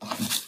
Um,